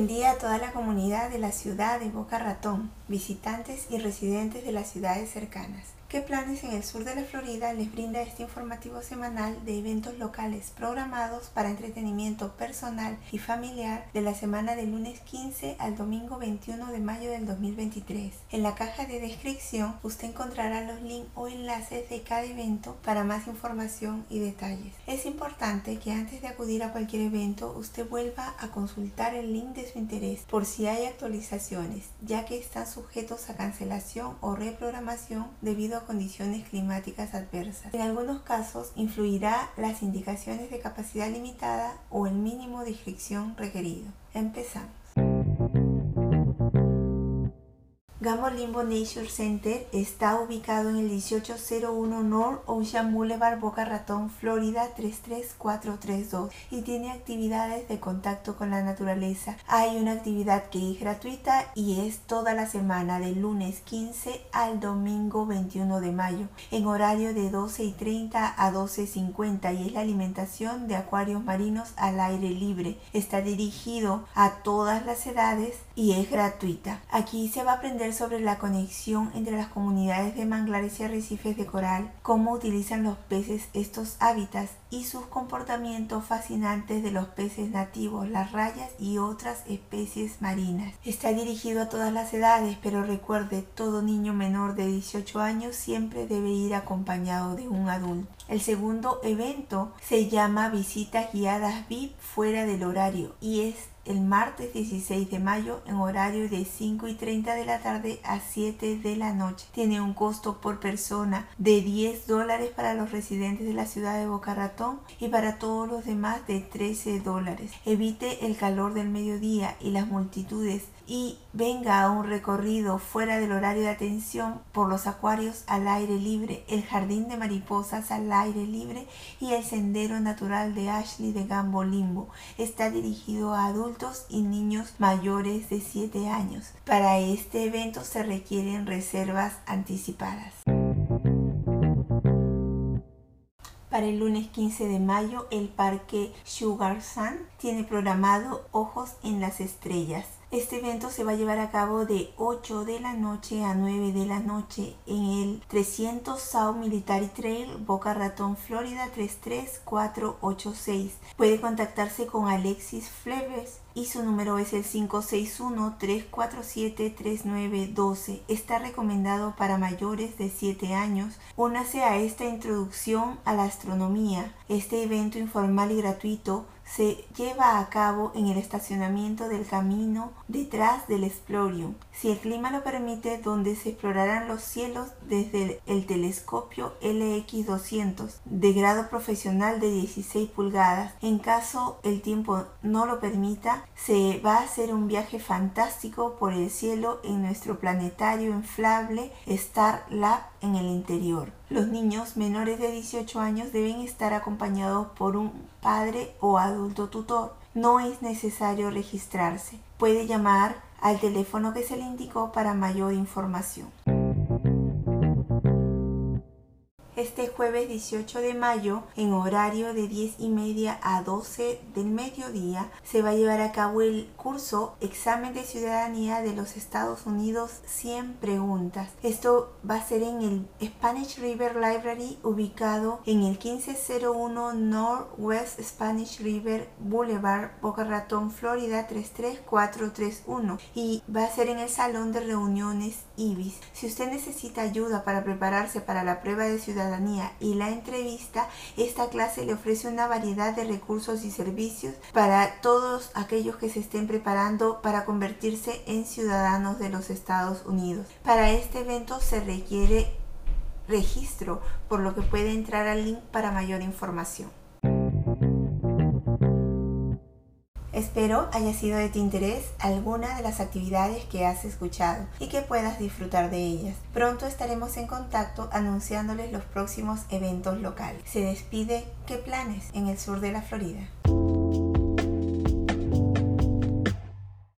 Buen día a toda la comunidad de la ciudad de Boca Ratón, visitantes y residentes de las ciudades cercanas. ¿Qué planes en el sur de la Florida les brinda este informativo semanal de eventos locales programados para entretenimiento personal y familiar de la semana del lunes 15 al domingo 21 de mayo del 2023? En la caja de descripción usted encontrará los links o enlaces de cada evento para más información y detalles. Es importante que antes de acudir a cualquier evento usted vuelva a consultar el link de su interés por si hay actualizaciones, ya que están sujetos a cancelación o reprogramación debido a condiciones climáticas adversas. En algunos casos influirá las indicaciones de capacidad limitada o el mínimo de inscripción requerido. Empezamos. Gambo Limbo Nature Center está ubicado en el 1801 North Ocean Boulevard, Boca Ratón, Florida 33432 y tiene actividades de contacto con la naturaleza. Hay una actividad que es gratuita y es toda la semana, del lunes 15 al domingo 21 de mayo, en horario de 12 y 30 a 12.50 y es la alimentación de acuarios marinos al aire libre. Está dirigido a todas las edades y es gratuita. Aquí se va a aprender sobre la conexión entre las comunidades de manglares y arrecifes de coral, cómo utilizan los peces estos hábitats y sus comportamientos fascinantes de los peces nativos, las rayas y otras especies marinas. Está dirigido a todas las edades, pero recuerde, todo niño menor de 18 años siempre debe ir acompañado de un adulto. El segundo evento se llama Visitas Guiadas VIP fuera del horario y es el martes 16 de mayo en horario de 5 y 30 de la tarde a 7 de la noche. Tiene un costo por persona de 10 dólares para los residentes de la ciudad de Boca Ratón y para todos los demás de 13 dólares. Evite el calor del mediodía y las multitudes y venga a un recorrido fuera del horario de atención por los acuarios al aire libre, el jardín de mariposas al aire libre y el sendero natural de Ashley de Gambo Limbo. Está dirigido a adultos y niños mayores de 7 años. Para este evento se requieren reservas anticipadas. Para el lunes 15 de mayo, el parque Sugar Sun tiene programado Ojos en las Estrellas este evento se va a llevar a cabo de 8 de la noche a 9 de la noche en el 300 South Military Trail, Boca Ratón, Florida 33486. Puede contactarse con Alexis Flevers y su número es el 561-347-3912. Está recomendado para mayores de 7 años. Únase a esta introducción a la astronomía. Este evento informal y gratuito se lleva a cabo en el estacionamiento del camino detrás del Explorium, si el clima lo permite, donde se explorarán los cielos desde el, telescopio LX200 de grado profesional de 16 pulgadas. En caso el tiempo no lo permita, se va a hacer un viaje fantástico por el cielo en nuestro planetario inflable Star Lab en el interior. Los niños menores de 18 años deben estar acompañados por un padre o adulto tutor. No es necesario registrarse. Puede llamar al teléfono que se le indicó para mayor información. Jueves 18 de mayo en horario de 10 y media a 12 del mediodía se va a llevar a cabo el curso Examen de Ciudadanía de los Estados Unidos 100 preguntas. Esto va a ser en el Spanish River Library ubicado en el 1501 Northwest Spanish River Boulevard, Boca Ratón, Florida 33431 y va a ser en el Salón de Reuniones IBIS. Si usted necesita ayuda para prepararse para la prueba de ciudadanía y la entrevista, esta clase le ofrece una variedad de recursos y servicios para todos aquellos que se estén preparando para convertirse en ciudadanos de los Estados Unidos. Para este evento se requiere registro, por lo que puede entrar al link para mayor información. Espero haya sido de tu interés alguna de las actividades que has escuchado y que puedas disfrutar de ellas. Pronto estaremos en contacto anunciándoles los próximos eventos locales. Se despide ¿Qué planes en el sur de la Florida?